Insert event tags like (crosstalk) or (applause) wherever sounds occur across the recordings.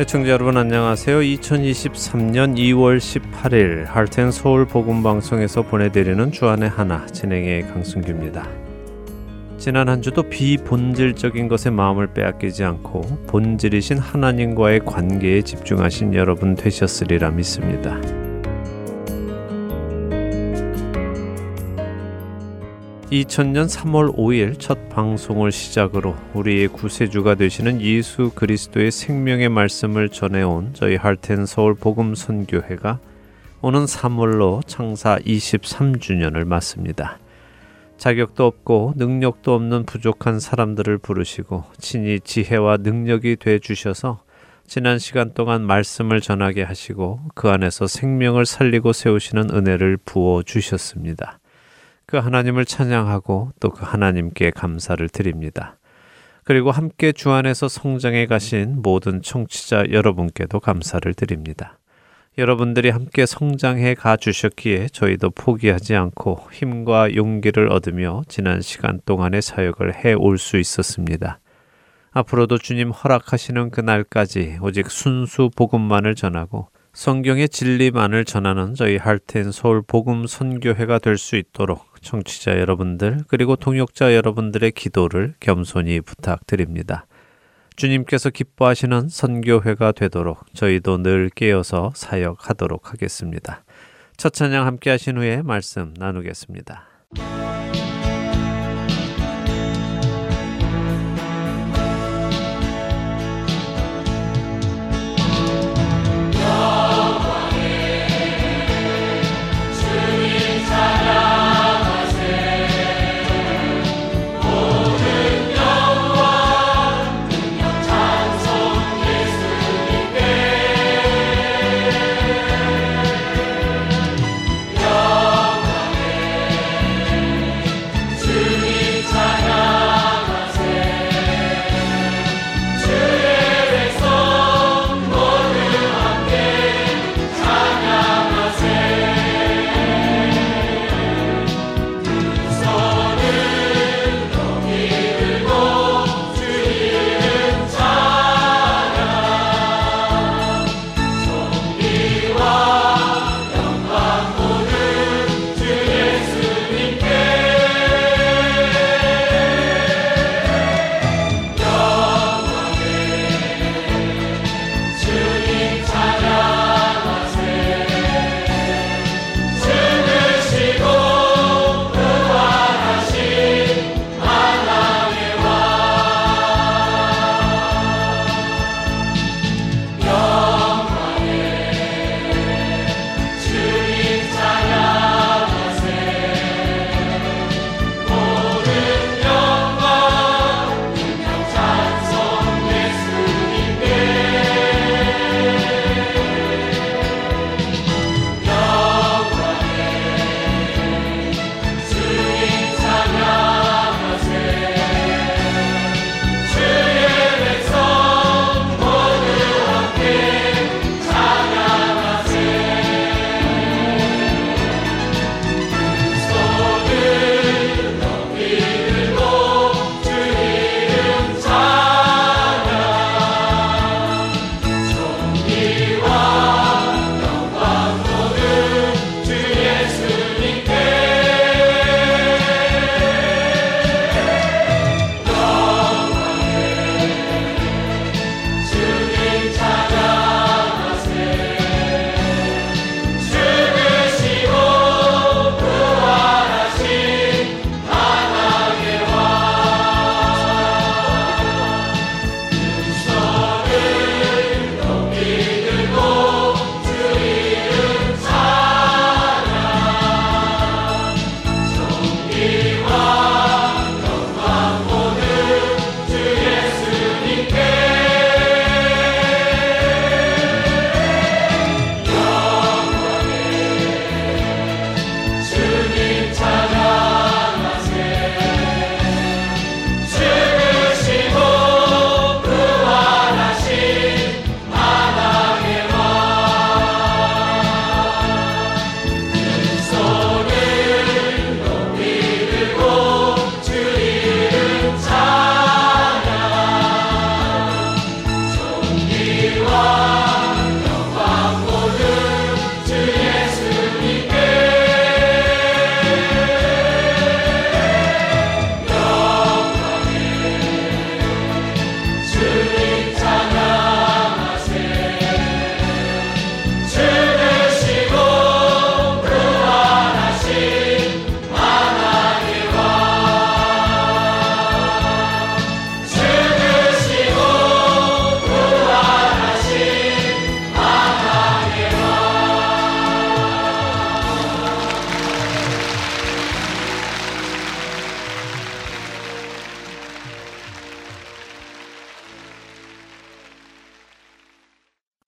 애청자 여러분 안녕하세요. 2023년 2월 18일 할텐 서울 복음 방송에서 보내드리는 주안의 하나 진행의 강승규입니다. 지난 한 주도 비본질적인 것에 마음을 빼앗기지 않고 본질이신 하나님과의 관계에 집중하신 여러분 되셨으리라 믿습니다. 2000년 3월 5일 첫 방송을 시작으로 우리의 구세주가 되시는 예수 그리스도의 생명의 말씀을 전해온 저희 할텐 서울 복음 선교회가 오는 3월로 창사 23주년을 맞습니다. 자격도 없고 능력도 없는 부족한 사람들을 부르시고 친히 지혜와 능력이 돼 주셔서 지난 시간 동안 말씀을 전하게 하시고 그 안에서 생명을 살리고 세우시는 은혜를 부어 주셨습니다. 그 하나님을 찬양하고 또 그 하나님께 감사를 드립니다. 그리고 함께 주 안에서 성장해 가신 모든 청취자 여러분께도 감사를 드립니다. 여러분들이 함께 성장해 가 주셨기에 저희도 포기하지 않고 힘과 용기를 얻으며 지난 시간 동안의 사역을 해 올 수 있었습니다. 앞으로도 주님 허락하시는 그날까지 오직 순수 복음만을 전하고 성경의 진리만을 전하는 저희 할텐 서울 복음 선교회가 될 수 있도록 청취자 여러분들 그리고 동역자 여러분들의 기도를 겸손히 부탁드립니다. 주님께서 기뻐하시는 선교회가 되도록 저희도 늘 깨어서 사역하도록 하겠습니다. 첫 찬양 함께 하신 후에 말씀 나누겠습니다.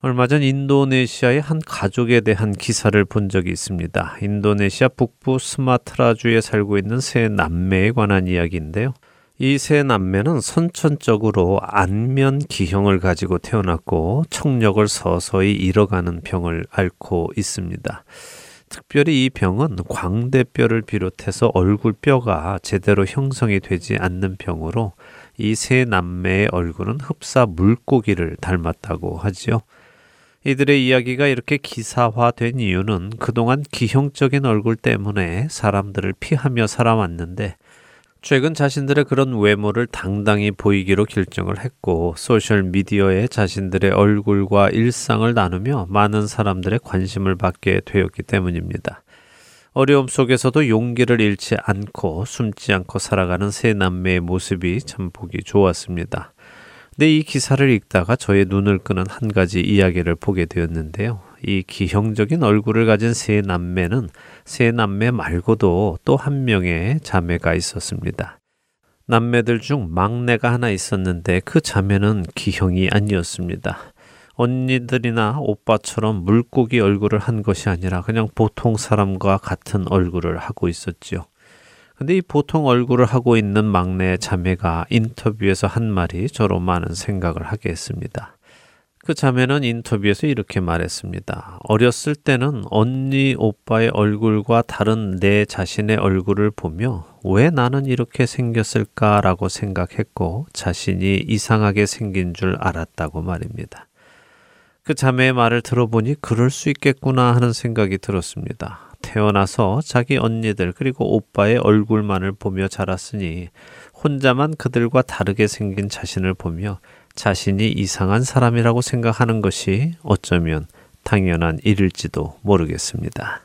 얼마 전 인도네시아의 한 가족에 대한 기사를 본 적이 있습니다. 인도네시아 북부 스마트라주에 살고 있는 세 남매에 관한 이야기인데요. 이 세 남매는 선천적으로 안면 기형을 가지고 태어났고 청력을 서서히 잃어가는 병을 앓고 있습니다. 특별히 이 병은 광대뼈를 비롯해서 얼굴뼈가 제대로 형성이 되지 않는 병으로 이 세 남매의 얼굴은 흡사 물고기를 닮았다고 하지요. 이들의 이야기가 이렇게 기사화된 이유는 그동안 기형적인 얼굴 때문에 사람들을 피하며 살아왔는데 최근 자신들의 그런 외모를 당당히 보이기로 결정을 했고 소셜 미디어에 자신들의 얼굴과 일상을 나누며 많은 사람들의 관심을 받게 되었기 때문입니다. 어려움 속에서도 용기를 잃지 않고 숨지 않고 살아가는 세 남매의 모습이 참 보기 좋았습니다. 근데 이 기사를 읽다가 저의 눈을 끄는 한 가지 이야기를 보게 되었는데요. 이 기형적인 얼굴을 가진 세 남매는 세 남매 말고도 또 한 명의 자매가 있었습니다. 남매들 중 막내가 하나 있었는데 그 자매는 기형이 아니었습니다. 언니들이나 오빠처럼 물고기 얼굴을 한 것이 아니라 그냥 보통 사람과 같은 얼굴을 하고 있었지요. 근데 이 보통 얼굴을 하고 있는 막내 자매가 인터뷰에서 한 말이 저로 많은 생각을 하게 했습니다. 그 자매는 인터뷰에서 이렇게 말했습니다. 어렸을 때는 언니, 오빠의 얼굴과 다른 내 자신의 얼굴을 보며 왜 나는 이렇게 생겼을까라고 생각했고 자신이 이상하게 생긴 줄 알았다고 말입니다. 그 자매의 말을 들어보니 그럴 수 있겠구나 하는 생각이 들었습니다. 태어나서 자기 언니들 그리고 오빠의 얼굴만을 보며 자랐으니 혼자만 그들과 다르게 생긴 자신을 보며 자신이 이상한 사람이라고 생각하는 것이 어쩌면 당연한 일일지도 모르겠습니다.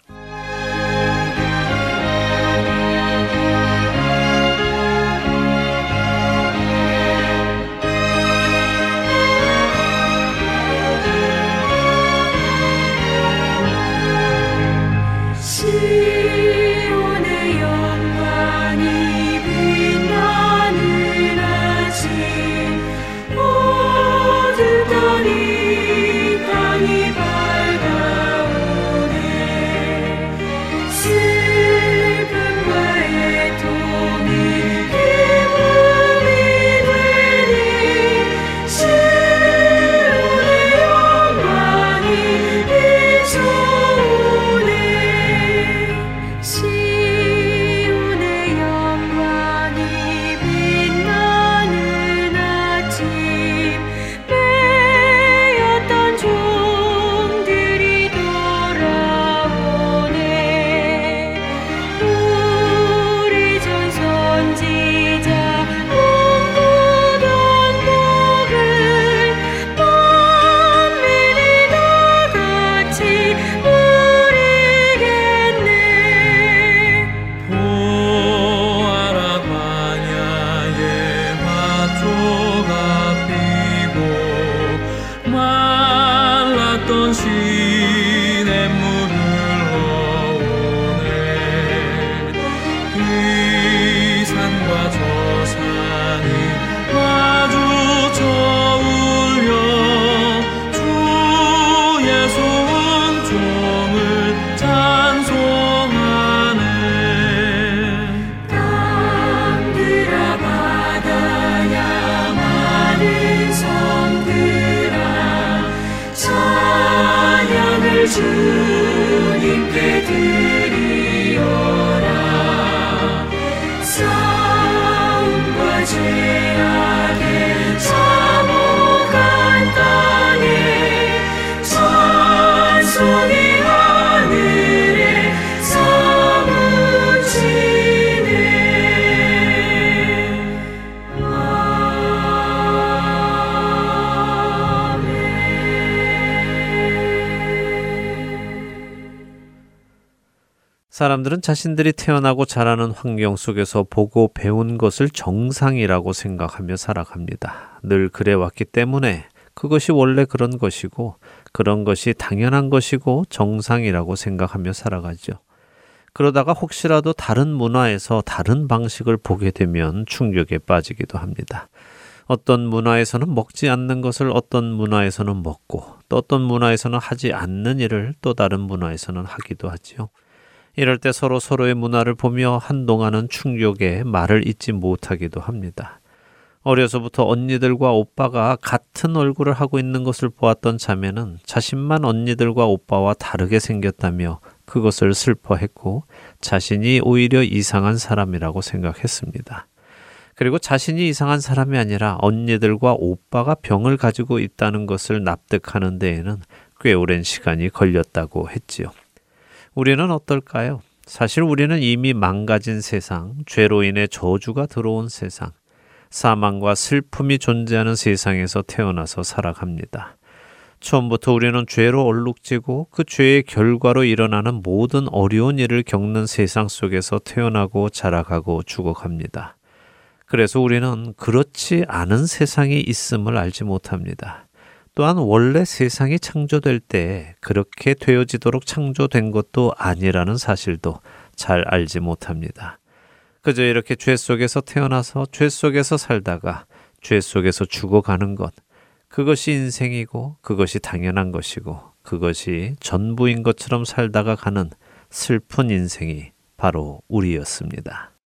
주님께 드리 사람들은 자신들이 태어나고 자라는 환경 속에서 보고 배운 것을 정상이라고 생각하며 살아갑니다. 늘 그래왔기 때문에 그것이 원래 그런 것이고 그런 것이 당연한 것이고 정상이라고 생각하며 살아가죠. 그러다가 혹시라도 다른 문화에서 다른 방식을 보게 되면 충격에 빠지기도 합니다. 어떤 문화에서는 먹지 않는 것을 어떤 문화에서는 먹고 또 어떤 문화에서는 하지 않는 일을 또 다른 문화에서는 하기도 하지요. 이럴 때 서로 서로의 문화를 보며 한동안은 충격에 말을 잇지 못하기도 합니다. 어려서부터 언니들과 오빠가 같은 얼굴을 하고 있는 것을 보았던 자매는 자신만 언니들과 오빠와 다르게 생겼다며 그것을 슬퍼했고 자신이 오히려 이상한 사람이라고 생각했습니다. 그리고 자신이 이상한 사람이 아니라 언니들과 오빠가 병을 가지고 있다는 것을 납득하는 데에는 꽤 오랜 시간이 걸렸다고 했지요. 우리는 어떨까요? 사실 우리는 이미 망가진 세상, 죄로 인해 저주가 들어온 세상, 사망과 슬픔이 존재하는 세상에서 태어나서 살아갑니다. 처음부터 우리는 죄로 얼룩지고 그 죄의 결과로 일어나는 모든 어려운 일을 겪는 세상 속에서 태어나고 자라가고 죽어갑니다. 그래서 우리는 그렇지 않은 세상이 있음을 알지 못합니다. 또한 원래 세상이 창조될 때 그렇게 되어지도록 창조된 것도 아니라는 사실도 잘 알지 못합니다. 그저 이렇게 죄 속에서 태어나서 죄 속에서 살다가 죄 속에서 죽어가는 것. 그것이 인생이고 그것이 당연한 것이고 그것이 전부인 것처럼 살다가 가는 슬픈 인생이 바로 우리였습니다.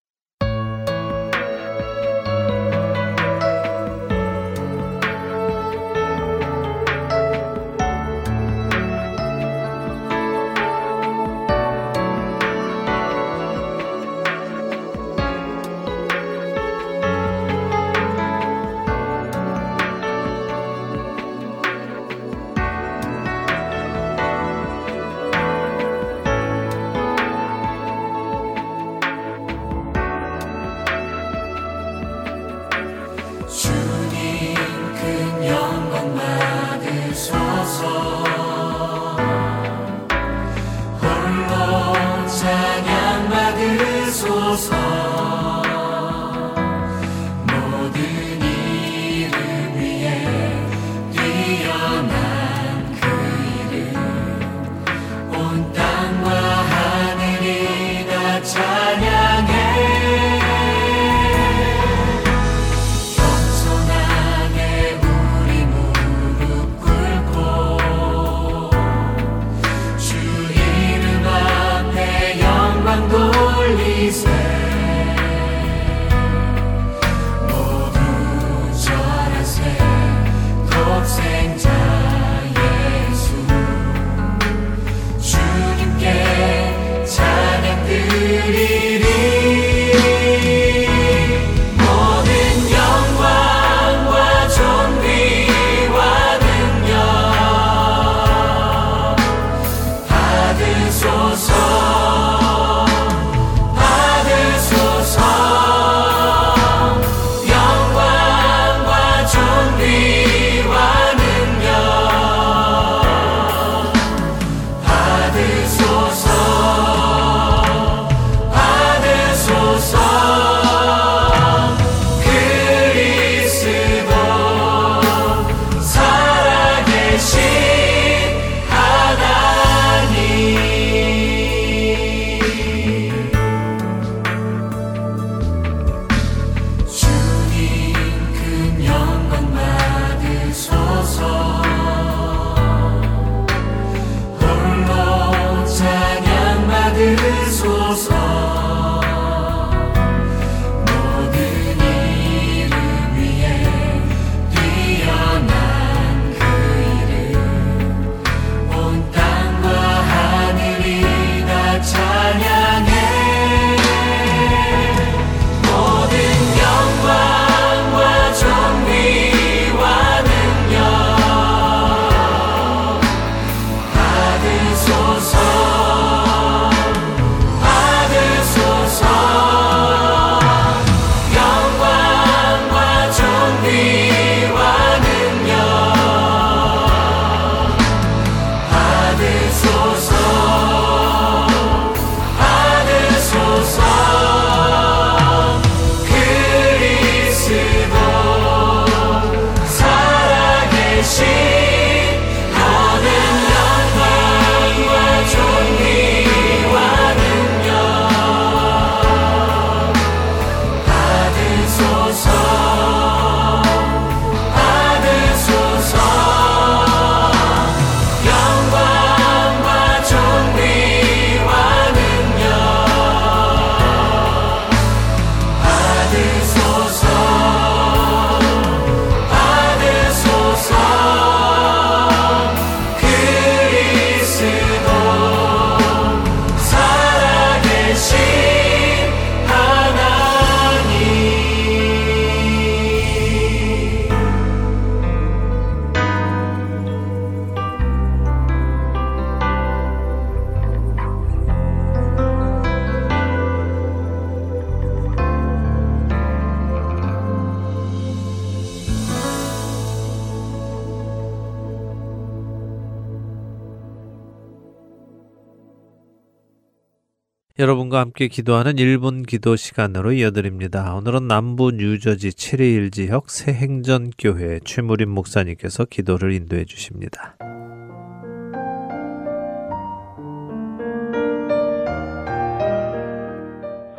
여러분과 함께 기도하는 1분 기도 시간으로 이어드립니다. 오늘은 남부 뉴저지 7일 지역 새행전교회 최무림 목사님께서 기도를 인도해 주십니다.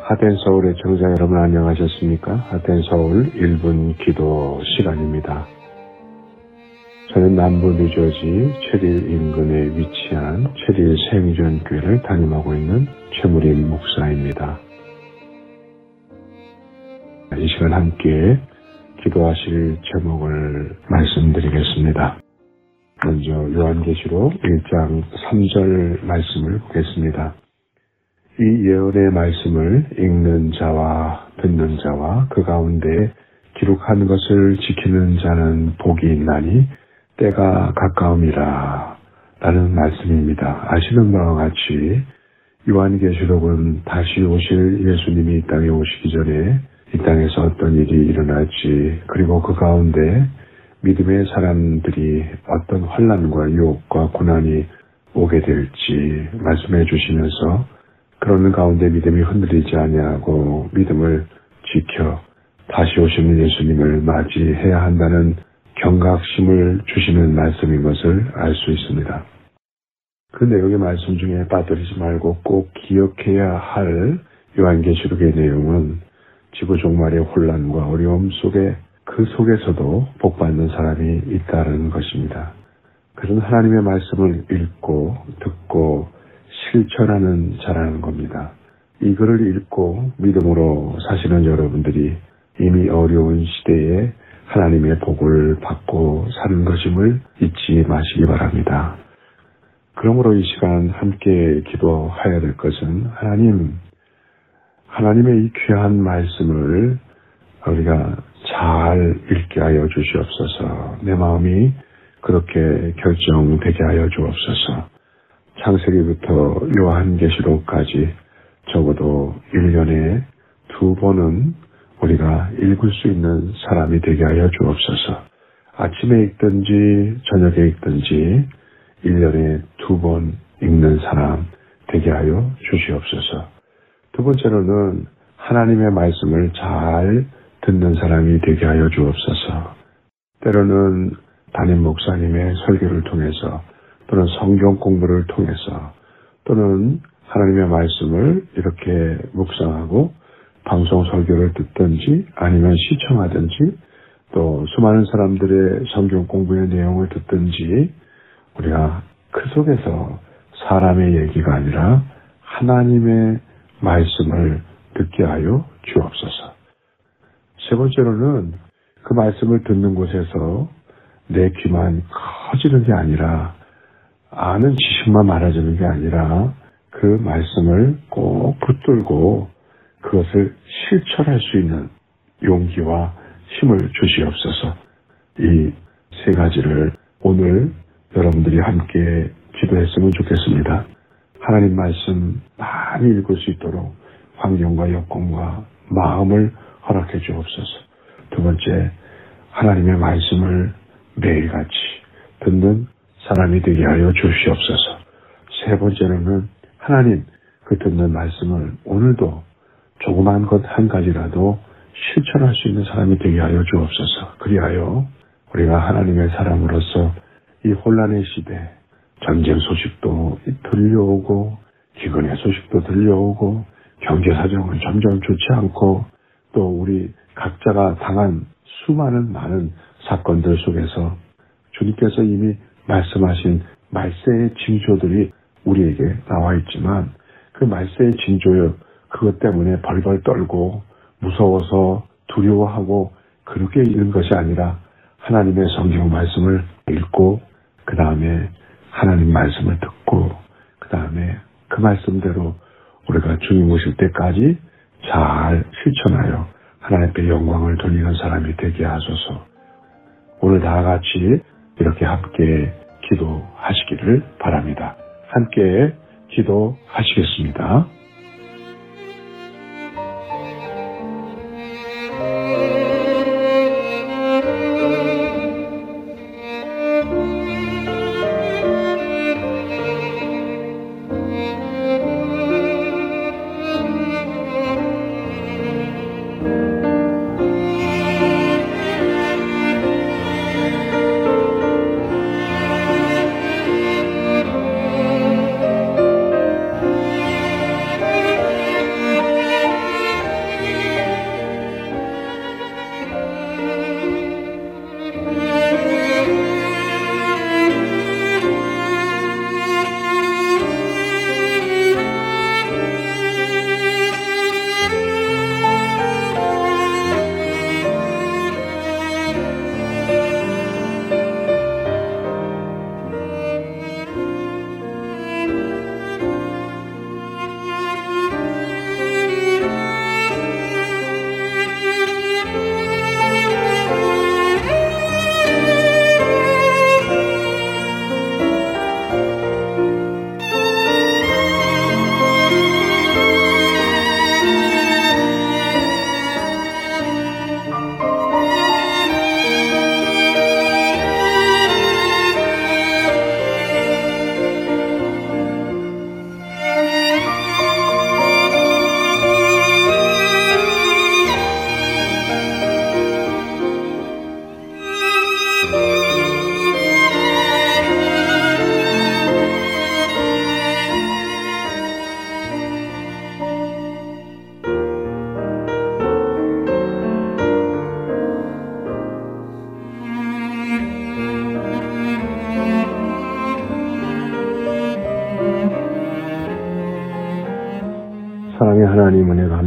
하덴 서울의 청자 여러분 안녕하셨습니까? 하덴 서울 1분 기도 시간입니다. 저는 남부 뉴저지 체릴 인근에 위치한 체릴 생전교회를 담임하고 있는 최무림 목사입니다. 이 시간 함께 기도하실 제목을 말씀드리겠습니다. 먼저 요한계시록 1장 3절 말씀을 보겠습니다. 이 예언의 말씀을 읽는 자와 듣는 자와 그 가운데 기록한 것을 지키는 자는 복이 있나니 때가 가까움이라 라는 말씀입니다. 아시는 바와 같이 요한계시록은 다시 오실 예수님이 이 땅에 오시기 전에 이 땅에서 어떤 일이 일어날지 그리고 그 가운데 믿음의 사람들이 어떤 환란과 유혹과 고난이 오게 될지 말씀해 주시면서 그러는 가운데 믿음이 흔들리지 아니하고 믿음을 지켜 다시 오시는 예수님을 맞이해야 한다는 경각심을 주시는 말씀인 것을 알 수 있습니다. 그 내용의 말씀 중에 빠뜨리지 말고 꼭 기억해야 할 요한계시록의 내용은 지구 종말의 혼란과 어려움 속에 그 속에서도 복받는 사람이 있다는 것입니다. 그런 하나님의 말씀을 읽고 듣고 실천하는 자라는 겁니다. 이 글을 읽고 믿음으로 사시는 여러분들이 이미 어려운 시대에 하나님의 복을 받고 사는 것임을 잊지 마시기 바랍니다. 그러므로 이 시간 함께 기도해야 될 것은 하나님, 하나님의 이 귀한 말씀을 우리가 잘 읽게 하여 주시옵소서. 내 마음이 그렇게 결정되게 하여 주옵소서. 창세기부터 요한계시록까지 적어도 1년에 두 번은 우리가 읽을 수 있는 사람이 되게 하여 주옵소서. 아침에 읽든지 저녁에 읽든지 1년에 두 번 읽는 사람 되게 하여 주시옵소서. 두 번째로는 하나님의 말씀을 잘 듣는 사람이 되게 하여 주옵소서. 때로는 담임 목사님의 설교를 통해서 또는 성경 공부를 통해서 또는 하나님의 말씀을 이렇게 묵상하고 방송 설교를 듣든지 아니면 시청하든지 또 수많은 사람들의 성경 공부의 내용을 듣든지 우리가 그 속에서 사람의 얘기가 아니라 하나님의 말씀을 듣게 하여 주옵소서. 세 번째로는 그 말씀을 듣는 곳에서 내 귀만 커지는 게 아니라 아는 지식만 많아지는 게 아니라 그 말씀을 꼭 붙들고 그것을 실천할 수 있는 용기와 힘을 주시옵소서. 이 세 가지를 오늘 여러분들이 함께 기도했으면 좋겠습니다. 하나님 말씀 많이 읽을 수 있도록 환경과 여건과 마음을 허락해 주옵소서. 두 번째, 하나님의 말씀을 매일같이 듣는 사람이 되게 하여 주시옵소서. 세 번째로는 하나님 그 듣는 말씀을 오늘도 조그만 것한 가지라도 실천할 수 있는 사람이 되게 하여 주옵소서. 그리하여 우리가 하나님의 사람으로서 이 혼란의 시대, 전쟁 소식도 들려오고, 기근의 소식도 들려오고, 경제 사정은 점점 좋지 않고, 또 우리 각자가 당한 수많은 많은 사건들 속에서 주님께서 이미 말씀하신 말세의 징조들이 우리에게 나와 있지만, 그 말세의 징조요, 그것 때문에 벌벌 떨고 무서워서 두려워하고 그렇게 있는 것이 아니라 하나님의 성경 말씀을 읽고 그 다음에 하나님 말씀을 듣고 그 다음에 그 말씀대로 우리가 주님 오실 때까지 잘 실천하여 하나님께 영광을 돌리는 사람이 되게 하소서. 오늘 다 같이 이렇게 함께 기도하시기를 바랍니다. 함께 기도하시겠습니다.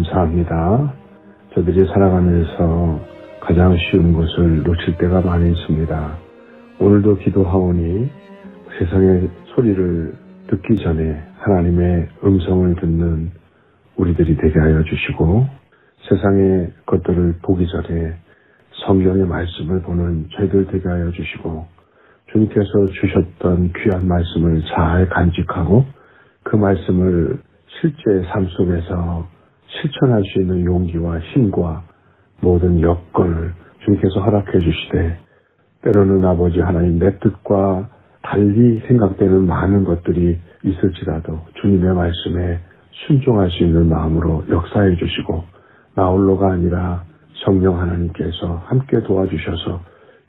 감사합니다. 저들이 살아가면서 가장 쉬운 것을 놓칠 때가 많이 있습니다. 오늘도 기도하오니 세상의 소리를 듣기 전에 하나님의 음성을 듣는 우리들이 되게 하여 주시고 세상의 것들을 보기 전에 성경의 말씀을 보는 저희들 되게 하여 주시고 주님께서 주셨던 귀한 말씀을 잘 간직하고 그 말씀을 실제 삶 속에서 실천할 수 있는 용기와 힘과 모든 여건을 주님께서 허락해 주시되 때로는 아버지 하나님 내 뜻과 달리 생각되는 많은 것들이 있을지라도 주님의 말씀에 순종할 수 있는 마음으로 역사해 주시고 나 홀로가 아니라 성령 하나님께서 함께 도와주셔서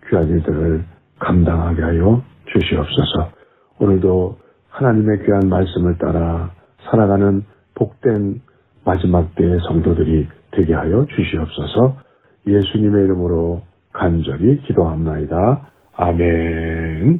귀한 일들을 감당하게 하여 주시옵소서. 오늘도 하나님의 귀한 말씀을 따라 살아가는 복된 마지막 때의 성도들이 되게 하여 주시옵소서 예수님의 이름으로 간절히 기도합나이다. 아멘.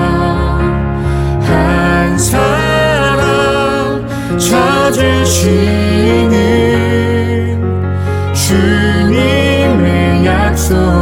주시는 주님의 약속.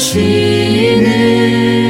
찾으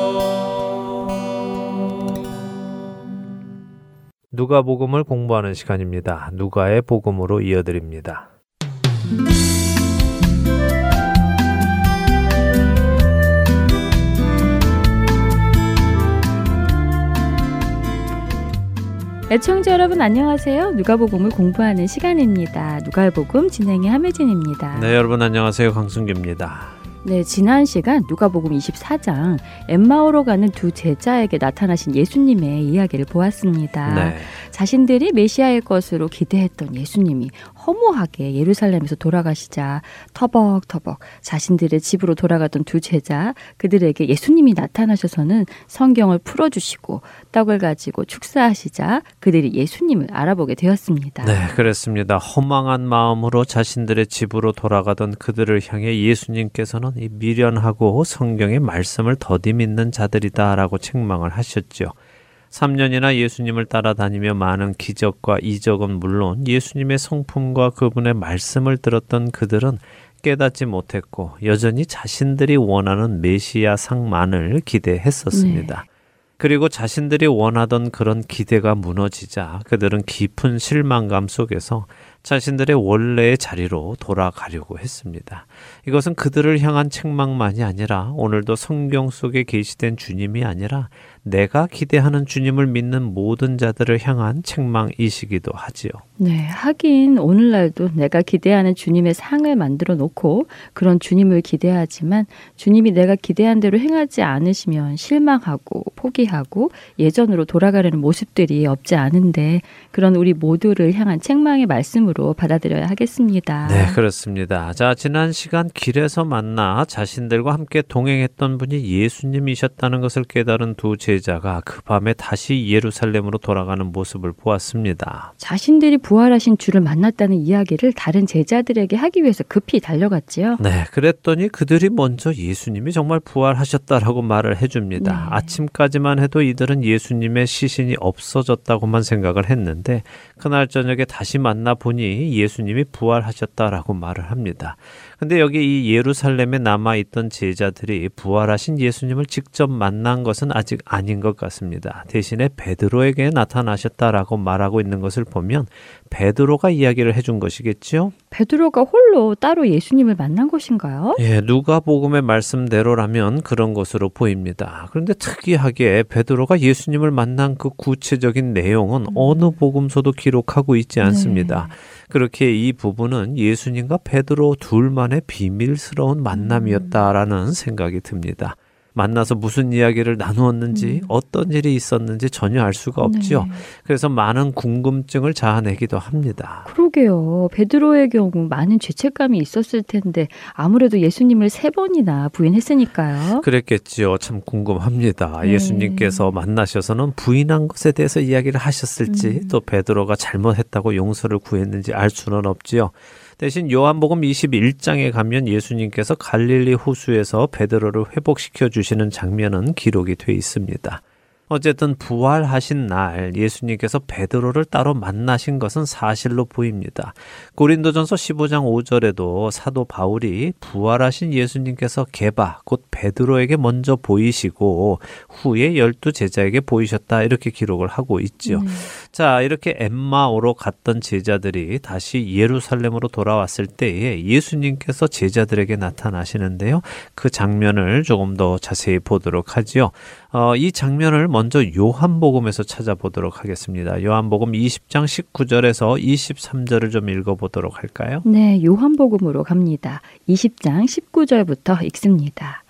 누가복음을 공부하는 시간입니다. 누가의 복음으로 이어드립니다. 애청자 여러분 안녕하세요. 누가복음을 공부하는 시간입니다. 누가복음 진행의 함혜진입니다. 네, 여러분 안녕하세요. 강승규입니다. 네, 지난 시간 누가복음 24장 엠마오로 가는 두 제자에게 나타나신 예수님의 이야기를 보았습니다. 네. 자신들이 메시아의 것으로 기대했던 예수님이 허무하게 예루살렘에서 돌아가시자 터벅터벅 자신들의 집으로 돌아가던 두 제자 그들에게 예수님이 나타나셔서는 성경을 풀어주시고 떡을 가지고 축사하시자 그들이 예수님을 알아보게 되었습니다. 네, 그렇습니다. 허망한 마음으로 자신들의 집으로 돌아가던 그들을 향해 예수님께서는 이 미련하고 성경의 말씀을 더디 믿는 자들이다라고 책망을 하셨죠. 3년이나 예수님을 따라다니며 많은 기적과 이적은 물론 예수님의 성품과 그분의 말씀을 들었던 그들은 깨닫지 못했고 여전히 자신들이 원하는 메시아 상만을 기대했었습니다. 네. 그리고 자신들이 원하던 그런 기대가 무너지자 그들은 깊은 실망감 속에서 자신들의 원래의 자리로 돌아가려고 했습니다. 이것은 그들을 향한 책망만이 아니라 오늘도 성경 속에 계시된 주님이 아니라 내가 기대하는 주님을 믿는 모든 자들을 향한 책망이시기도 하지요. 네, 하긴 오늘날도 내가 기대하는 주님의 상을 만들어 놓고 그런 주님을 기대하지만 주님이 내가 기대한 대로 행하지 않으시면 실망하고 포기하고 예전으로 돌아가려는 모습들이 없지 않은데 그런 우리 모두를 향한 책망의 말씀으로 받아들여야 하겠습니다. 네, 그렇습니다. 자, 지난 시간 길에서 만나 자신들과 함께 동행했던 분이 예수님이셨다는 것을 깨달은 두 제자가 그 밤에 다시 예루살렘으로 돌아가는 모습을 보았습니다. 자신들이 부활하신 주를 만났다는 이야기를 다른 제자들에게 하기 위해서 급히 달려갔지요. 네, 그랬더니 그들이 먼저 예수님이 정말 부활하셨다라고 말을 해줍니다. 네. 아침까지만 해도 이들은 예수님의 시신이 없어졌다고만 생각을 했는데 그날 저녁에 다시 만나 보니 예수님이 부활하셨다라고 말을 합니다. 근데 여기 이 예루살렘에 남아 있던 제자들이 부활하신 예수님을 직접 만난 것은 아직 아닌 것 같습니다. 대신에 베드로에게 나타나셨다라고 말하고 있는 것을 보면 베드로가 이야기를 해준 것이겠지요? 베드로가 홀로 따로 예수님을 만난 것인가요? 예, 누가복음의 말씀대로라면 그런 것으로 보입니다. 그런데 특이하게 베드로가 예수님을 만난 그 구체적인 내용은 음. 어느 복음서도 기록하고 있지 않습니다. 네. 그렇게 이 부분은 예수님과 베드로 둘만의 비밀스러운 만남이었다라는 생각이 듭니다. 만나서 무슨 이야기를 나누었는지 음. 어떤 일이 있었는지 전혀 알 수가 없지요. 네. 그래서 많은 궁금증을 자아내기도 합니다. 그러게요. 베드로의 경우 많은 죄책감이 있었을 텐데 아무래도 예수님을 세 번이나 부인했으니까요. 그랬겠지요. 참 궁금합니다. 네. 예수님께서 만나셔서는 부인한 것에 대해서 이야기를 하셨을지 음. 또 베드로가 잘못했다고 용서를 구했는지 알 수는 없지요. 대신 요한복음 21장에 가면 예수님께서 갈릴리 호수에서 베드로를 회복시켜 주시는 장면은 기록이 돼 있습니다. 어쨌든 부활하신 날 예수님께서 베드로를 따로 만나신 것은 사실로 보입니다. 고린도전서 15장 5절에도 사도 바울이 부활하신 예수님께서 개바 곧 베드로에게 먼저 보이시고 후에 열두 제자에게 보이셨다 이렇게 기록을 하고 있죠. 음. 자, 이렇게 엠마오로 갔던 제자들이 다시 예루살렘으로 돌아왔을 때에 예수님께서 제자들에게 나타나시는데요. 그 장면을 조금 더 자세히 보도록 하지요. 어, 이 장면을 먼저 요한복음에서 찾아보도록 하겠습니다. 요한복음 20장 19절에서 23절을 좀 읽어보도록 할까요? 네, 요한복음으로 갑니다. 20장 19절부터 읽습니다.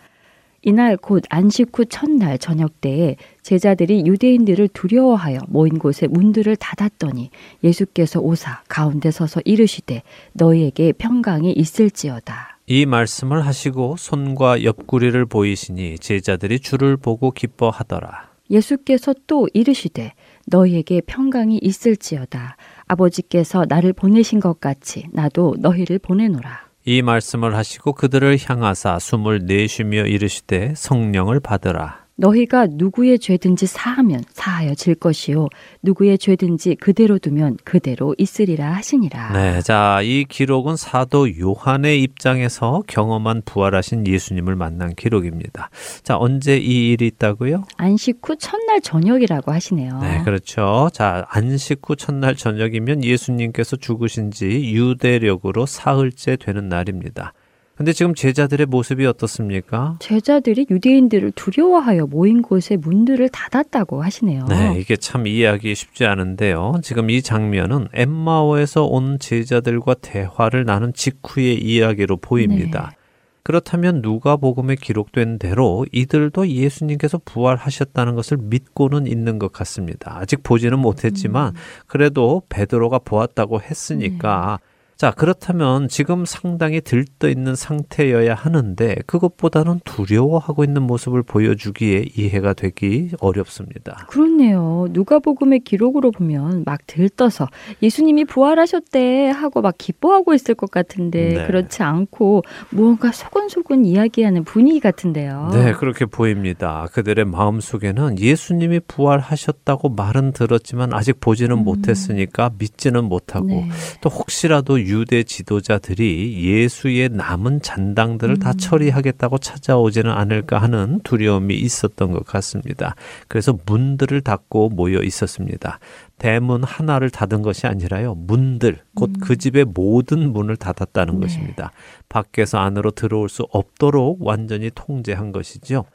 이날 곧 안식 후 첫날 저녁 때에 제자들이 유대인들을 두려워하여 모인 곳에 문들을 닫았더니 예수께서 오사 가운데 서서 이르시되 너희에게 평강이 있을지어다. 이 말씀을 하시고 손과 옆구리를 보이시니 제자들이 주를 보고 기뻐하더라. 예수께서 또 이르시되 너희에게 평강이 있을지어다. 아버지께서 나를 보내신 것 같이 나도 너희를 보내노라. 이 말씀을 하시고 그들을 향하사 숨을 내쉬며 이르시되 성령을 받으라. 너희가 누구의 죄든지 사하면 사하여 질 것이요 누구의 죄든지 그대로 두면 그대로 있으리라 하시니라. 네, 자, 이 기록은 사도 요한의 입장에서 경험한 부활하신 예수님을 만난 기록입니다. 자, 언제 이 일이 있다고요? 안식 후 첫날 저녁이라고 하시네요. 네, 그렇죠. 자, 안식 후 첫날 저녁이면 예수님께서 죽으신 지 유대력으로 사흘째 되는 날입니다. 근데 지금 제자들의 모습이 어떻습니까? 제자들이 유대인들을 두려워하여 모인 곳에 문들을 닫았다고 하시네요. 네, 이게 참 이해하기 쉽지 않은데요. 지금 이 장면은 엠마오에서 온 제자들과 대화를 나눈 직후의 이야기로 보입니다. 네. 그렇다면 누가복음에 기록된 대로 이들도 예수님께서 부활하셨다는 것을 믿고는 있는 것 같습니다. 아직 보지는 못했지만 음. 그래도 베드로가 보았다고 했으니까 네. 자, 그렇다면 지금 상당히 들떠 있는 상태여야 하는데 그것보다는 두려워하고 있는 모습을 보여주기에 이해가 되기 어렵습니다. 그렇네요. 누가복음의 기록으로 보면 막 들떠서 예수님이 부활하셨대 하고 막 기뻐하고 있을 것 같은데 네. 그렇지 않고 무언가 소곤소곤 이야기하는 분위기 같은데요. 네, 그렇게 보입니다. 그들의 마음 속에는 예수님이 부활하셨다고 말은 들었지만 아직 보지는 음. 못했으니까 믿지는 못하고 네. 또 혹시라도 유대 지도자들이 예수의 남은 잔당들을 음. 다 처리하겠다고 찾아오지는 않을까 하는 두려움이 있었던 것 같습니다. 그래서 문들을 닫고 모여 있었습니다. 대문 하나를 닫은 것이 아니라요. 문들, 곧그 음. 집의 모든 문을 닫았다는 네. 것입니다. 밖에서 안으로 들어올 수 없도록 완전히 통제한 것이죠.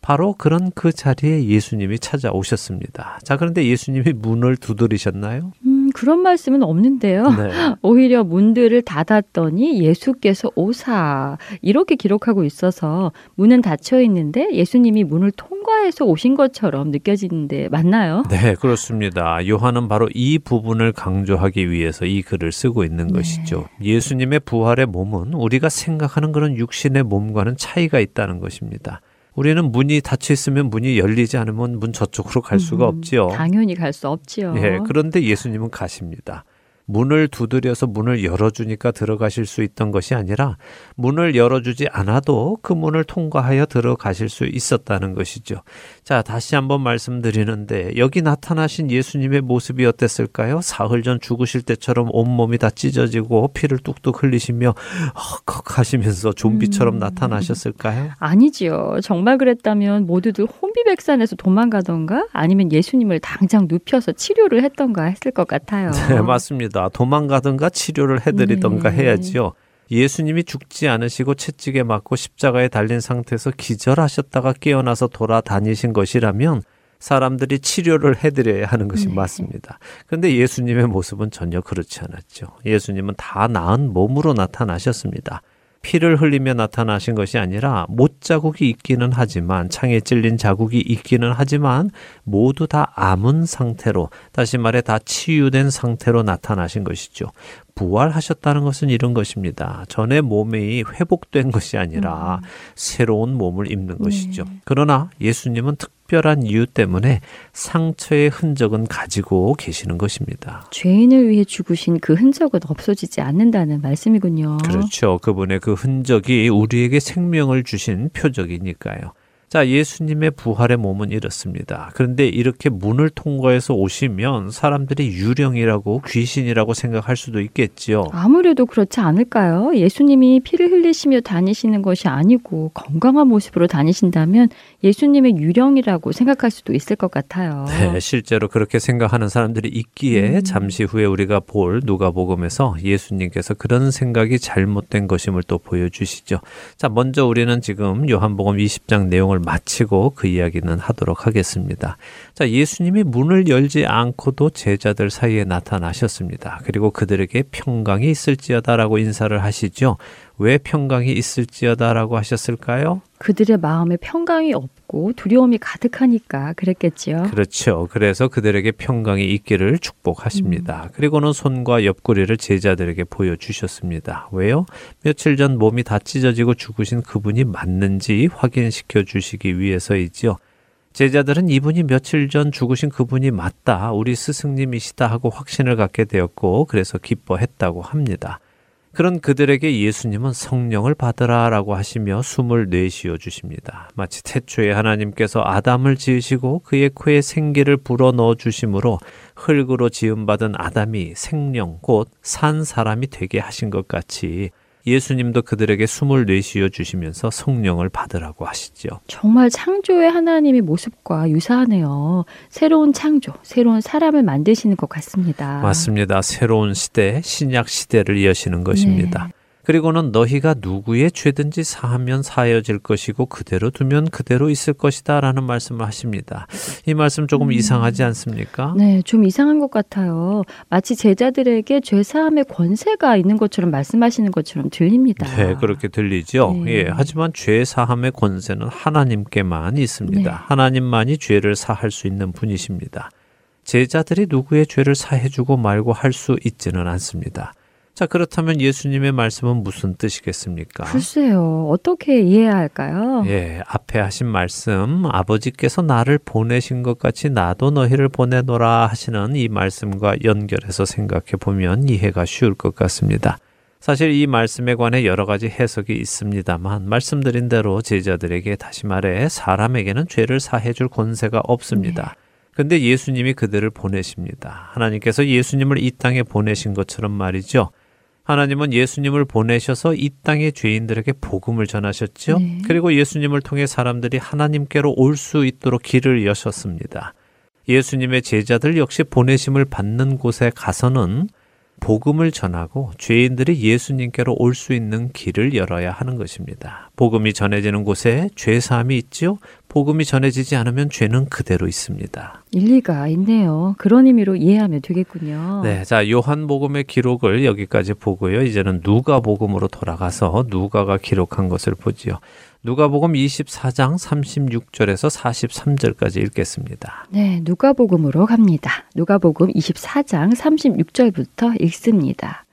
바로 그런 그 자리에 예수님이 찾아오셨습니다. 자, 그런데 예수님이 문을 두드리셨나요? 음, 그런 말씀은 없는데요. 네. (laughs) 오히려 문들을 닫았더니 예수께서 오사 이렇게 기록하고 있어서 문은 닫혀 있는데 예수님이 문을 통과해서 오신 것처럼 느껴지는데 맞나요? 네, 그렇습니다. 요한은 바로 이 부분을 강조하기 위해서 이 글을 쓰고 있는 네. 것이죠. 예수님의 부활의 몸은 우리가 생각하는 그런 육신의 몸과는 차이가 있다는 것입니다. 우리는 문이 닫혀 있으면 문이 열리지 않으면 문 저쪽으로 갈 수가 음, 없지요. 당연히 갈 수 없지요. 예, 그런데 예수님은 가십니다. 문을 두드려서 문을 열어주니까 들어가실 수 있던 것이 아니라 문을 열어주지 않아도 그 문을 통과하여 들어가실 수 있었다는 것이죠. 자, 다시 한번 말씀드리는데 여기 나타나신 예수님의 모습이 어땠을까요? 사흘 전 죽으실 때처럼 온몸이 다 찢어지고 피를 뚝뚝 흘리시며 헉헉 하시면서 좀비처럼 음. 나타나셨을까요? 아니지요. 정말 그랬다면 모두들 혼비백산에서 도망가던가 아니면 예수님을 당장 눕혀서 치료를 했던가 했을 것 같아요. 네, 맞습니다. 도망가든가 치료를 해드리던가 네. 해야지요. 예수님이 죽지 않으시고 채찍에 맞고 십자가에 달린 상태에서 기절하셨다가 깨어나서 돌아다니신 것이라면 사람들이 치료를 해드려야 하는 것이 네. 맞습니다. 그런데 예수님의 모습은 전혀 그렇지 않았죠. 예수님은 다 나은 몸으로 나타나셨습니다. 피를 흘리며 나타나신 것이 아니라 못 자국이 있기는 하지만 창에 찔린 자국이 있기는 하지만 모두 다 암은 상태로 다시 말해 다 치유된 상태로 나타나신 것이죠. 부활하셨다는 것은 이런 것입니다. 전에 몸이 회복된 것이 아니라 음. 새로운 몸을 입는 것이죠. 네. 그러나 예수님은 특별한 이유 때문에 상처의 흔적은 가지고 계시는 것입니다. 죄인을 위해 죽으신 그 흔적은 없어지지 않는다는 말씀이군요. 그렇죠. 그분의 그 흔적이 우리에게 생명을 주신 표적이니까요. 자, 예수님의 부활의 몸은 이렇습니다. 그런데 이렇게 문을 통과해서 오시면 사람들이 유령이라고 귀신이라고 생각할 수도 있겠지요. 아무래도 그렇지 않을까요? 예수님이 피를 흘리시며 다니시는 것이 아니고 건강한 모습으로 다니신다면 예수님의 유령이라고 생각할 수도 있을 것 같아요. 네, 실제로 그렇게 생각하는 사람들이 있기에 음. 잠시 후에 우리가 볼 누가복음에서 예수님께서 그런 생각이 잘못된 것임을 또 보여주시죠. 자, 먼저 우리는 지금 요한복음 20장 내용을 마치고 그 이야기는 하도록 하겠습니다. 자, 예수님이 문을 열지 않고도 제자들 사이에 나타나셨습니다. 그리고 그들에게 평강이 있을지어다라고 인사를 하시죠. 왜 평강이 있을지어다라고 하셨을까요? 그들의 마음에 평강이 없고 두려움이 가득하니까 그랬겠지요. 그렇죠. 그래서 그들에게 평강이 있기를 축복하십니다. 음. 그리고는 손과 옆구리를 제자들에게 보여주셨습니다. 왜요? 며칠 전 몸이 다 찢어지고 죽으신 그분이 맞는지 확인시켜 주시기 위해서이지요. 제자들은 이분이 며칠 전 죽으신 그분이 맞다, 우리 스승님이시다 하고 확신을 갖게 되었고, 그래서 기뻐했다고 합니다. 그런 그들에게 예수님은 성령을 받으라 라고 하시며 숨을 내쉬어 주십니다. 마치 태초에 하나님께서 아담을 지으시고 그의 코에 생기를 불어 넣어 주심으로 흙으로 지음받은 아담이 생명 곧산 사람이 되게 하신 것 같이 예수님도 그들에게 숨을 내쉬어 주시면서 성령을 받으라고 하시죠. 정말 창조의 하나님의 모습과 유사하네요. 새로운 창조, 새로운 사람을 만드시는 것 같습니다. 맞습니다. 새로운 시대, 신약 시대를 여시는 것입니다. 네. 그리고는 너희가 누구의 죄든지 사하면 사여질 것이고 그대로 두면 그대로 있을 것이다라는 말씀을 하십니다. 이 말씀 조금 음. 이상하지 않습니까? 네, 좀 이상한 것 같아요. 마치 제자들에게 죄 사함의 권세가 있는 것처럼 말씀하시는 것처럼 들립니다. 네, 그렇게 들리죠. 네. 예, 하지만 죄 사함의 권세는 하나님께만 있습니다. 네. 하나님만이 죄를 사할 수 있는 분이십니다. 제자들이 누구의 죄를 사해주고 말고 할 수 있지는 않습니다. 자, 그렇다면 예수님의 말씀은 무슨 뜻이겠습니까? 글쎄요. 어떻게 이해해야 할까요? 예, 앞에 하신 말씀, 아버지께서 나를 보내신 것 같이 나도 너희를 보내노라 하시는 이 말씀과 연결해서 생각해 보면 이해가 쉬울 것 같습니다. 사실 이 말씀에 관해 여러 가지 해석이 있습니다만 말씀드린 대로 제자들에게 다시 말해 사람에게는 죄를 사해 줄 권세가 없습니다. 네. 근데 예수님이 그들을 보내십니다. 하나님께서 예수님을 이 땅에 보내신 것처럼 말이죠. 하나님은 예수님을 보내셔서 이 땅의 죄인들에게 복음을 전하셨죠. 네. 그리고 예수님을 통해 사람들이 하나님께로 올 수 있도록 길을 여셨습니다. 예수님의 제자들 역시 보내심을 받는 곳에 가서는 복음을 전하고 죄인들이 예수님께로 올 수 있는 길을 열어야 하는 것입니다. 복음이 전해지는 곳에 죄 사함이 있지요. 복음이 전해지지 않으면 죄는 그대로 있습니다. 일리가 있네요. 그런 의미로 이해하면 되겠군요. 네, 자 요한복음의 기록을 여기까지 보고요. 이제는 누가복음으로 돌아가서 누가가 기록한 것을 보지요. 누가복음 24장 36절에서 43절까지 읽겠습니다. 네, 누가복음으로 갑니다. 누가복음 24장 36절부터 읽습니다.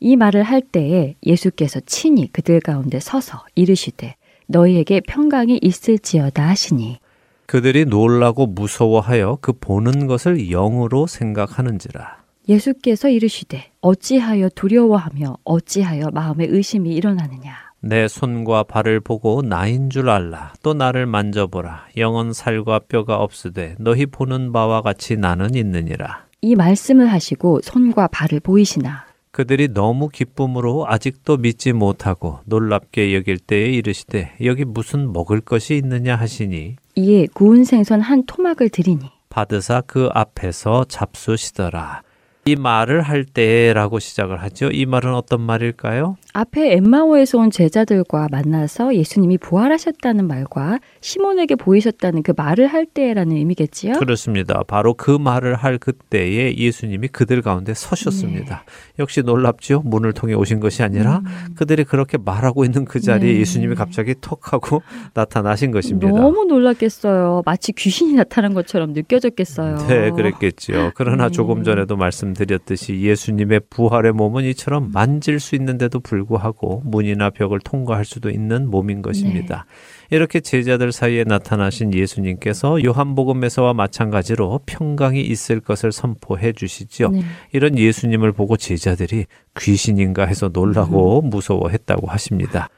이 말을 할 때에 예수께서 친히 그들 가운데 서서 이르시되 너희에게 평강이 있을지어다 하시니 그들이 놀라고 무서워하여 그 보는 것을 영으로 생각하는지라 예수께서 이르시되 어찌하여 두려워하며 어찌하여 마음에 의심이 일어나느냐 내 손과 발을 보고 나인 줄 알라. 또 나를 만져보라. 영은 살과 뼈가 없으되 너희 보는 바와 같이 나는 있느니라. 이 말씀을 하시고 손과 발을 보이시나. 그들이 너무 기쁨으로 아직도 믿지 못하고 놀랍게 여길 때에 이르시되 여기 무슨 먹을 것이 있느냐 하시니 이에 구운 생선 한 토막을 드리니 받으사 그 앞에서 잡수시더라. 이 말을 할 때라고 시작을 하죠. 이 말은 어떤 말일까요? 앞에 엠마오에서 온 제자들과 만나서 예수님이 부활하셨다는 말과 시몬에게 보이셨다는 그 말을 할 때라는 의미겠지요? 그렇습니다. 바로 그 말을 할 그때에 예수님이 그들 가운데 서셨습니다. 네. 역시 놀랍죠. 문을 통해 오신 것이 아니라 음. 그들이 그렇게 말하고 있는 그 자리에 네. 예수님이 갑자기 턱 하고 (laughs) 나타나신 것입니다. 너무 놀랐겠어요. 마치 귀신이 나타난 것처럼 느껴졌겠어요. 네, 그랬겠죠. 그러나 네. 조금 전에도 말씀 말씀드렸듯이 예수님의 부활의 몸은 이처럼 만질 수 있는데도 불구하고 문이나 벽을 통과할 수도 있는 몸인 것입니다. 네. 이렇게 제자들 사이에 나타나신 예수님께서 요한복음에서와 마찬가지로 평강이 있을 것을 선포해 주시죠. 네. 이런 예수님을 보고 제자들이 귀신인가 해서 놀라고 음. 무서워했다고 하십니다.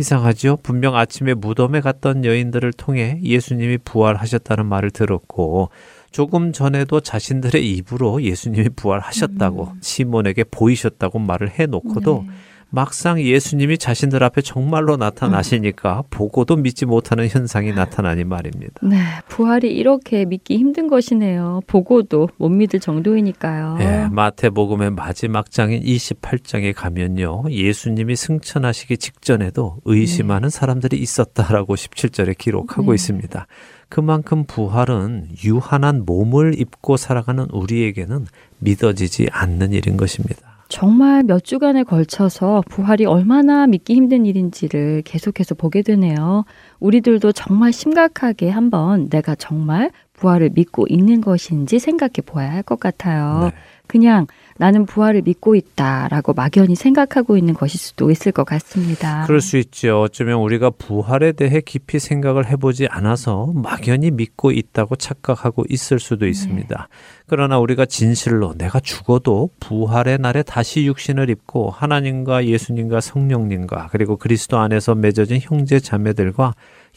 이상하죠? 분명 아침에 무덤에 갔던 여인들을 통해 예수님이 부활하셨다는 말을 들었고 조금 전에도 자신들의 입으로 예수님이 부활하셨다고 음. 시몬에게 보이셨다고 말을 해놓고도 네. 막상 예수님이 자신들 앞에 정말로 나타나시니까 음. 보고도 믿지 못하는 현상이 나타나니 말입니다. 네, 부활이 이렇게 믿기 힘든 것이네요. 보고도 못 믿을 정도이니까요. 네, 마태복음의 마지막 장인 28장에 가면요. 예수님이 승천하시기 직전에도 의심하는 네. 사람들이 있었다라고 17절에 기록하고 네. 있습니다. 그만큼 부활은 유한한 몸을 입고 살아가는 우리에게는 믿어지지 않는 일인 것입니다. 정말 몇 주간에 걸쳐서 부활이 얼마나 믿기 힘든 일인지를 계속해서 보게 되네요. 우리들도 정말 심각하게 한번 내가 정말 부활을 믿고 있는 것인지 생각해 보아야 할 것 같아요. 네. 그냥 나는 부활을 믿고 있다라고 막연히 생각하고 있는 것일 수도 있을 것 같습니다. 그럴 수 있죠. 어쩌면 우리가 부활에 대해 깊이 생각을 해보지 않아서 막연히 믿고 있다고 착각하고 있을 수도 네. 있습니다. 네. 그러나 우리가 진실로 내가 죽어도 부활의 날에 다시 육신을 입고 하나님과 예수님과 성령님과 그리고 그리스도 안에서 맺어진 형제 자매들과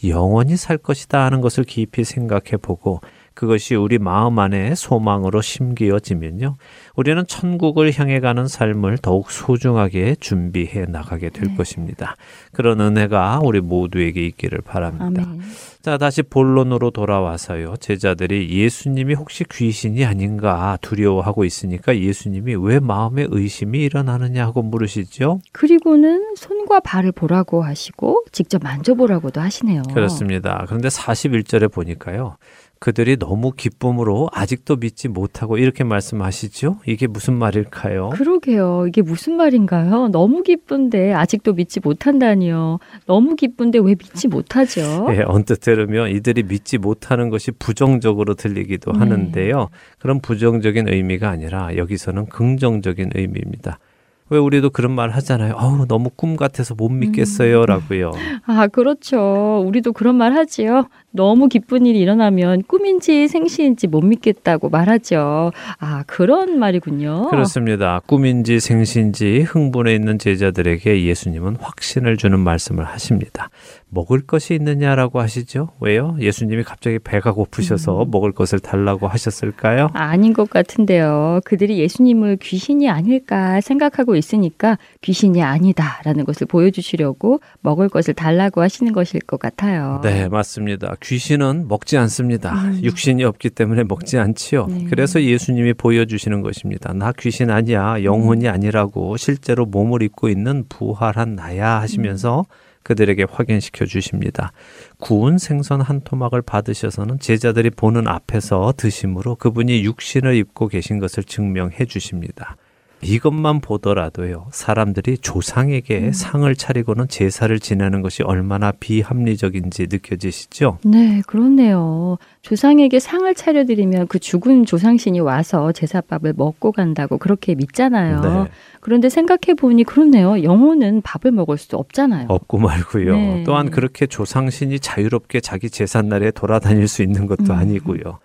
영원히 살 것이다 하는 것을 깊이 생각해 보고 그것이 우리 마음 안에 소망으로 심기어지면요. 우리는 천국을 향해 가는 삶을 더욱 소중하게 준비해 나가게 될 네. 것입니다. 그런 은혜가 우리 모두에게 있기를 바랍니다. 아멘. 자, 다시 본론으로 돌아와서요. 제자들이 예수님이 혹시 귀신이 아닌가 두려워하고 있으니까 예수님이 왜 마음에 의심이 일어나느냐 하고 물으시죠. 그리고는 손과 발을 보라고 하시고 직접 만져보라고도 하시네요. 그렇습니다. 그런데 41절에 보니까요. 그들이 너무 기쁨으로 아직도 믿지 못하고 이렇게 말씀하시죠? 이게 무슨 말일까요? 그러게요. 이게 무슨 말인가요? 너무 기쁜데 아직도 믿지 못한다니요. 너무 기쁜데 왜 믿지 못하죠? 예, 언뜻 들으면 이들이 믿지 못하는 것이 부정적으로 들리기도 네. 하는데요. 그런 부정적인 의미가 아니라 여기서는 긍정적인 의미입니다. 왜 우리도 그런 말 하잖아요. 어우, 너무 꿈 같아서 못 믿겠어요. 음. 라고요. 아, 그렇죠. 우리도 그런 말 하지요. 너무 기쁜 일이 일어나면 꿈인지 생시인지 못 믿겠다고 말하죠. 아, 그런 말이군요. 그렇습니다. 꿈인지 생시인지 흥분해 있는 제자들에게 예수님은 확신을 주는 말씀을 하십니다. 먹을 것이 있느냐라고 하시죠? 왜요? 예수님이 갑자기 배가 고프셔서 음. 먹을 것을 달라고 하셨을까요? 아닌 것 같은데요. 그들이 예수님을 귀신이 아닐까 생각하고 있으니까 귀신이 아니다라는 것을 보여주시려고 먹을 것을 달라고 하시는 것일 것 같아요. 네, 맞습니다. 귀신은 먹지 않습니다. 음. 육신이 없기 때문에 먹지 않지요. 네. 그래서 예수님이 보여주시는 것입니다. 나 귀신 아니야. 영혼이 음. 아니라고 실제로 몸을 입고 있는 부활한 나야 하시면서 음. 그들에게 확인시켜 주십니다. 구운 생선 한 토막을 받으셔서는 제자들이 보는 앞에서 드심으로 그분이 육신을 입고 계신 것을 증명해 주십니다. 이것만 보더라도요, 사람들이 조상에게 음. 상을 차리고는 제사를 지내는 것이 얼마나 비합리적인지 느껴지시죠? 네, 그렇네요. 조상에게 상을 차려드리면 그 죽은 조상신이 와서 제사밥을 먹고 간다고 그렇게 믿잖아요. 네. 그런데 생각해 보니 그렇네요. 영혼은 밥을 먹을 수 없잖아요. 없고 말고요. 네. 또한 그렇게 조상신이 자유롭게 자기 제삿날에 돌아다닐 수 있는 것도 음. 아니고요.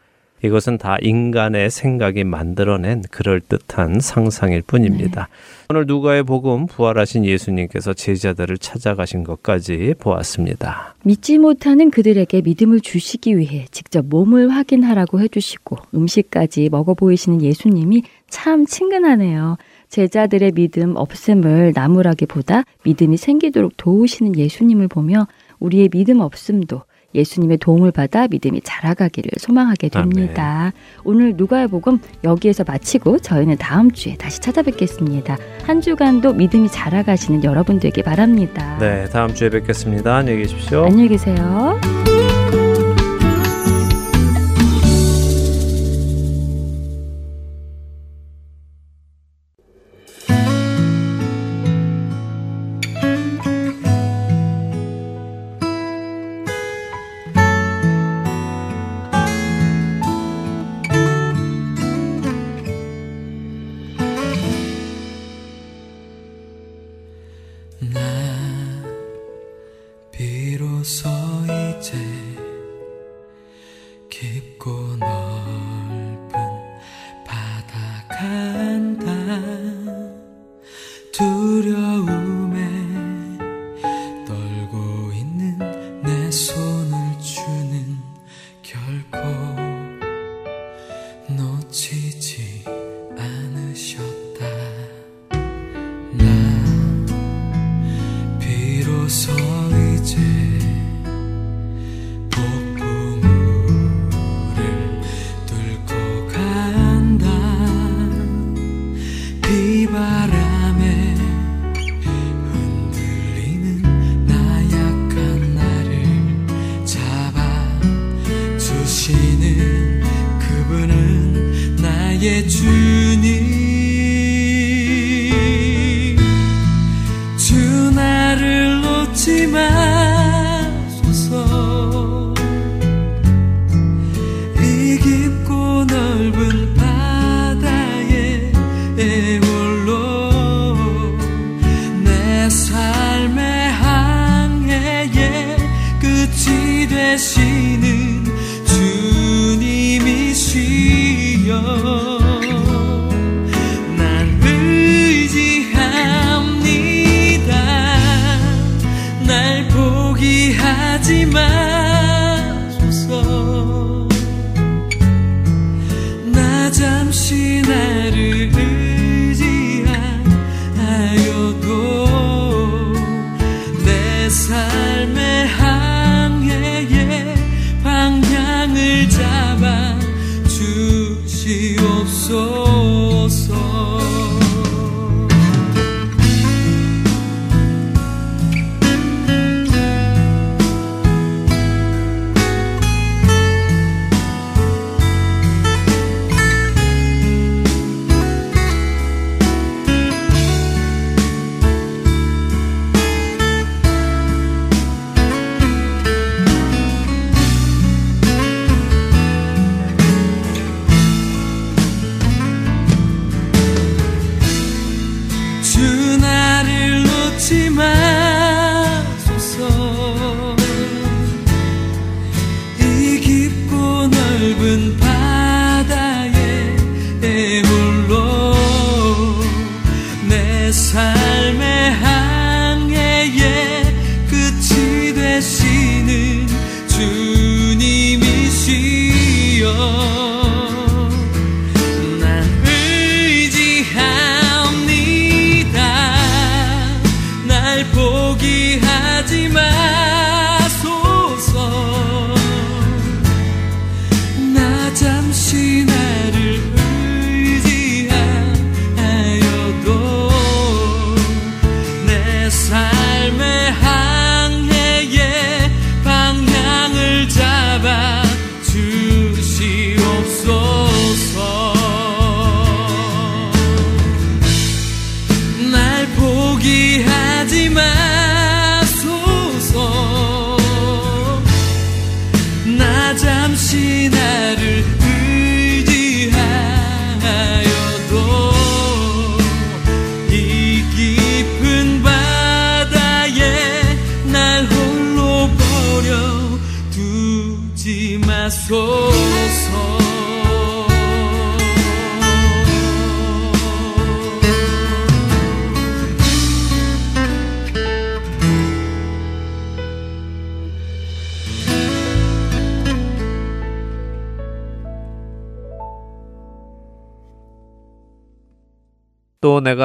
이것은 다 인간의 생각이 만들어낸 그럴듯한 상상일 뿐입니다. 네. 오늘 누가의 복음 부활하신 예수님께서 제자들을 찾아가신 것까지 보았습니다. 믿지 못하는 그들에게 믿음을 주시기 위해 직접 몸을 확인하라고 해주시고 음식까지 먹어 보이시는 예수님이 참 친근하네요. 제자들의 믿음 없음을 나무라기보다 믿음이 생기도록 도우시는 예수님을 보며 우리의 믿음 없음도 예수님의 도움을 받아 믿음이 자라가기를 소망하게 됩니다. 아멘. 오늘 누가의 복음 여기에서 마치고 저희는 다음 주에 다시 찾아뵙겠습니다. 한 주간도 믿음이 자라가시는 여러분들에게 바랍니다. 네, 다음 주에 뵙겠습니다. 안녕히 계십시오. 안녕히 계세요.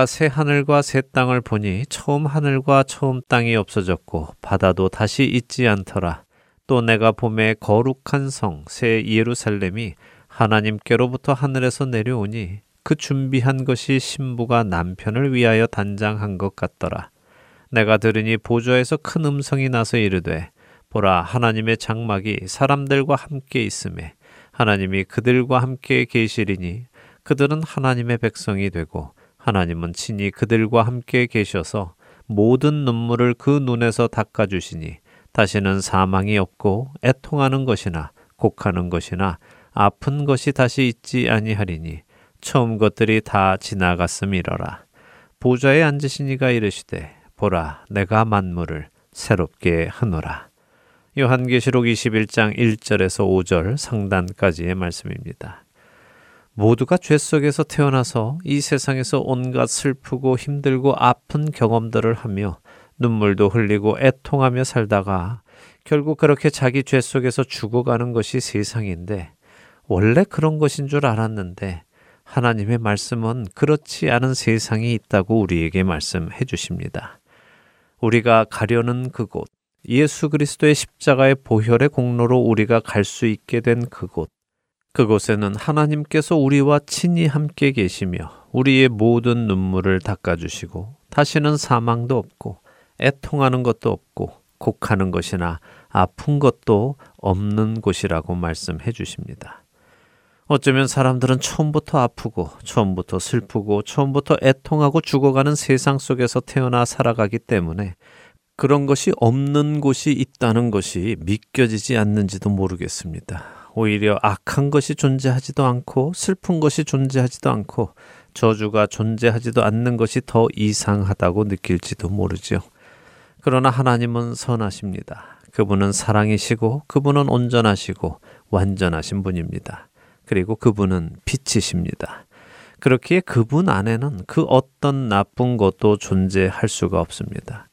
내가 새 하늘과 새 땅을 보니 처음 하늘과 처음 땅이 없어졌고 바다도 다시 있지 않더라. 또 내가 봄에 거룩한 성, 새 예루살렘이 하나님께로부터 하늘에서 내려오니 그 준비한 것이 신부가 남편을 위하여 단장한 것 같더라. 내가 들으니 보좌에서 큰 음성이 나서 이르되 보라 하나님의 장막이 사람들과 함께 있음에 하나님이 그들과 함께 계시리니 그들은 하나님의 백성이 되고 하나님은 친히 그들과 함께 계셔서 모든 눈물을 그 눈에서 닦아주시니 다시는 사망이 없고 애통하는 것이나 곡하는 것이나 아픈 것이 다시 있지 아니하리니 처음 것들이 다 지나갔음이러라. 보좌에 앉으신 이가 이르시되 보라 내가 만물을 새롭게 하노라. 요한계시록 21장 1절에서 5절 상단까지의 말씀입니다. 모두가 죄 속에서 태어나서 이 세상에서 온갖 슬프고 힘들고 아픈 경험들을 하며 눈물도 흘리고 애통하며 살다가 결국 그렇게 자기 죄 속에서 죽어가는 것이 세상인데 원래 그런 것인 줄 알았는데 하나님의 말씀은 그렇지 않은 세상이 있다고 우리에게 말씀해 주십니다. 우리가 가려는 그곳, 예수 그리스도의 십자가의 보혈의 공로로 우리가 갈 수 있게 된 그곳, 그곳에는 하나님께서 우리와 친히 함께 계시며 우리의 모든 눈물을 닦아주시고 다시는 사망도 없고 애통하는 것도 없고 곡하는 것이나 아픈 것도 없는 곳이라고 말씀해 주십니다. 어쩌면 사람들은 처음부터 아프고 처음부터 슬프고 처음부터 애통하고 죽어가는 세상 속에서 태어나 살아가기 때문에 그런 것이 없는 곳이 있다는 것이 믿겨지지 않는지도 모르겠습니다. 오히려 악한 것이 존재하지도 않고 슬픈 것이 존재하지도 않고 저주가 존재하지도 않는 것이 더 이상하다고 느낄지도 모르지요. 그러나 하나님은 선하십니다. 그분은 사랑이시고 그분은 온전하시고 완전하신 분입니다. 그리고 그분은 빛이십니다. 그렇기에 그분 안에는 그 어떤 나쁜 것도 존재할 수가 없습니다.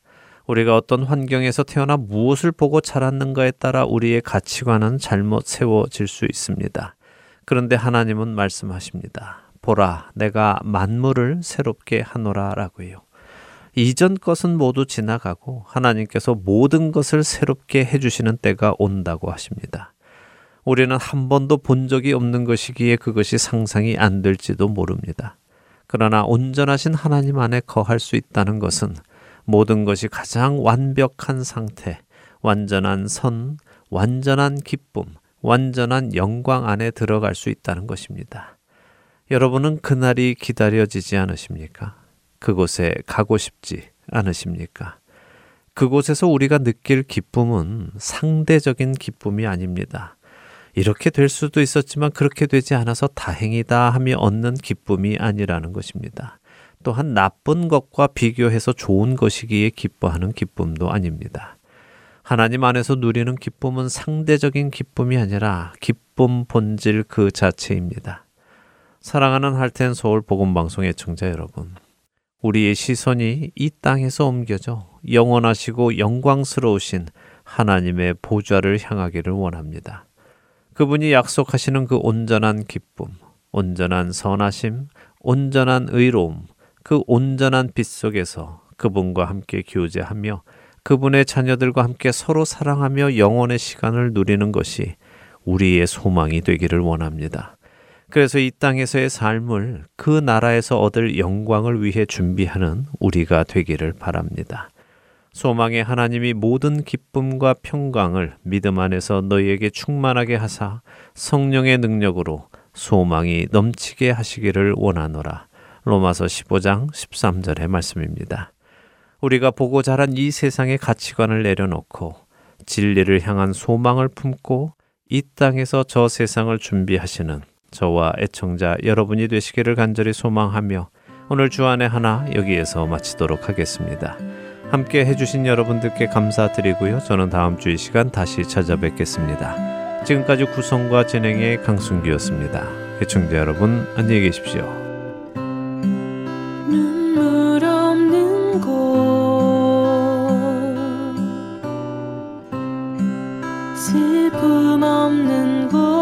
우리가 어떤 환경에서 태어나 무엇을 보고 자랐는가에 따라 우리의 가치관은 잘못 세워질 수 있습니다. 그런데 하나님은 말씀하십니다. 보라, 내가 만물을 새롭게 하노라 라고요. 이전 것은 모두 지나가고 하나님께서 모든 것을 새롭게 해주시는 때가 온다고 하십니다. 우리는 한 번도 본 적이 없는 것이기에 그것이 상상이 안 될지도 모릅니다. 그러나 온전하신 하나님 안에 거할 수 있다는 것은 모든 것이 가장 완벽한 상태, 완전한 선, 완전한 기쁨, 완전한 영광 안에 들어갈 수 있다는 것입니다. 여러분은 그날이 기다려지지 않으십니까? 그곳에 가고 싶지 않으십니까? 그곳에서 우리가 느낄 기쁨은 상대적인 기쁨이 아닙니다. 이렇게 될 수도 있었지만 그렇게 되지 않아서 다행이다 하며 얻는 기쁨이 아니라는 것입니다. 또한 나쁜 것과 비교해서 좋은 것이기에 기뻐하는 기쁨도 아닙니다. 하나님 안에서 누리는 기쁨은 상대적인 기쁨이 아니라 기쁨 본질 그 자체입니다. 사랑하는 할텐 서울 복음 방송의 청자 여러분. 우리의 시선이 이 땅에서 옮겨져 영원하시고 영광스러우신 하나님의 보좌를 향하기를 원합니다. 그분이 약속하시는 그 온전한 기쁨, 온전한 선하심, 온전한 의로움, 그 온전한 빛 속에서 그분과 함께 교제하며 그분의 자녀들과 함께 서로 사랑하며 영원의 시간을 누리는 것이 우리의 소망이 되기를 원합니다. 그래서 이 땅에서의 삶을 그 나라에서 얻을 영광을 위해 준비하는 우리가 되기를 바랍니다. 소망의 하나님이 모든 기쁨과 평강을 믿음 안에서 너희에게 충만하게 하사 성령의 능력으로 소망이 넘치게 하시기를 원하노라. 로마서 15장 13절의 말씀입니다. 우리가 보고 자란 이 세상의 가치관을 내려놓고 진리를 향한 소망을 품고 이 땅에서 저 세상을 준비하시는 저와 애청자 여러분이 되시기를 간절히 소망하며 오늘 주안의 하나 여기에서 마치도록 하겠습니다. 함께 해주신 여러분들께 감사드리고요. 저는 다음 주 이 시간 다시 찾아뵙겠습니다. 지금까지 구성과 진행의 강순기였습니다. 애청자 여러분 안녕히 계십시오. 슬픔 없는 곳.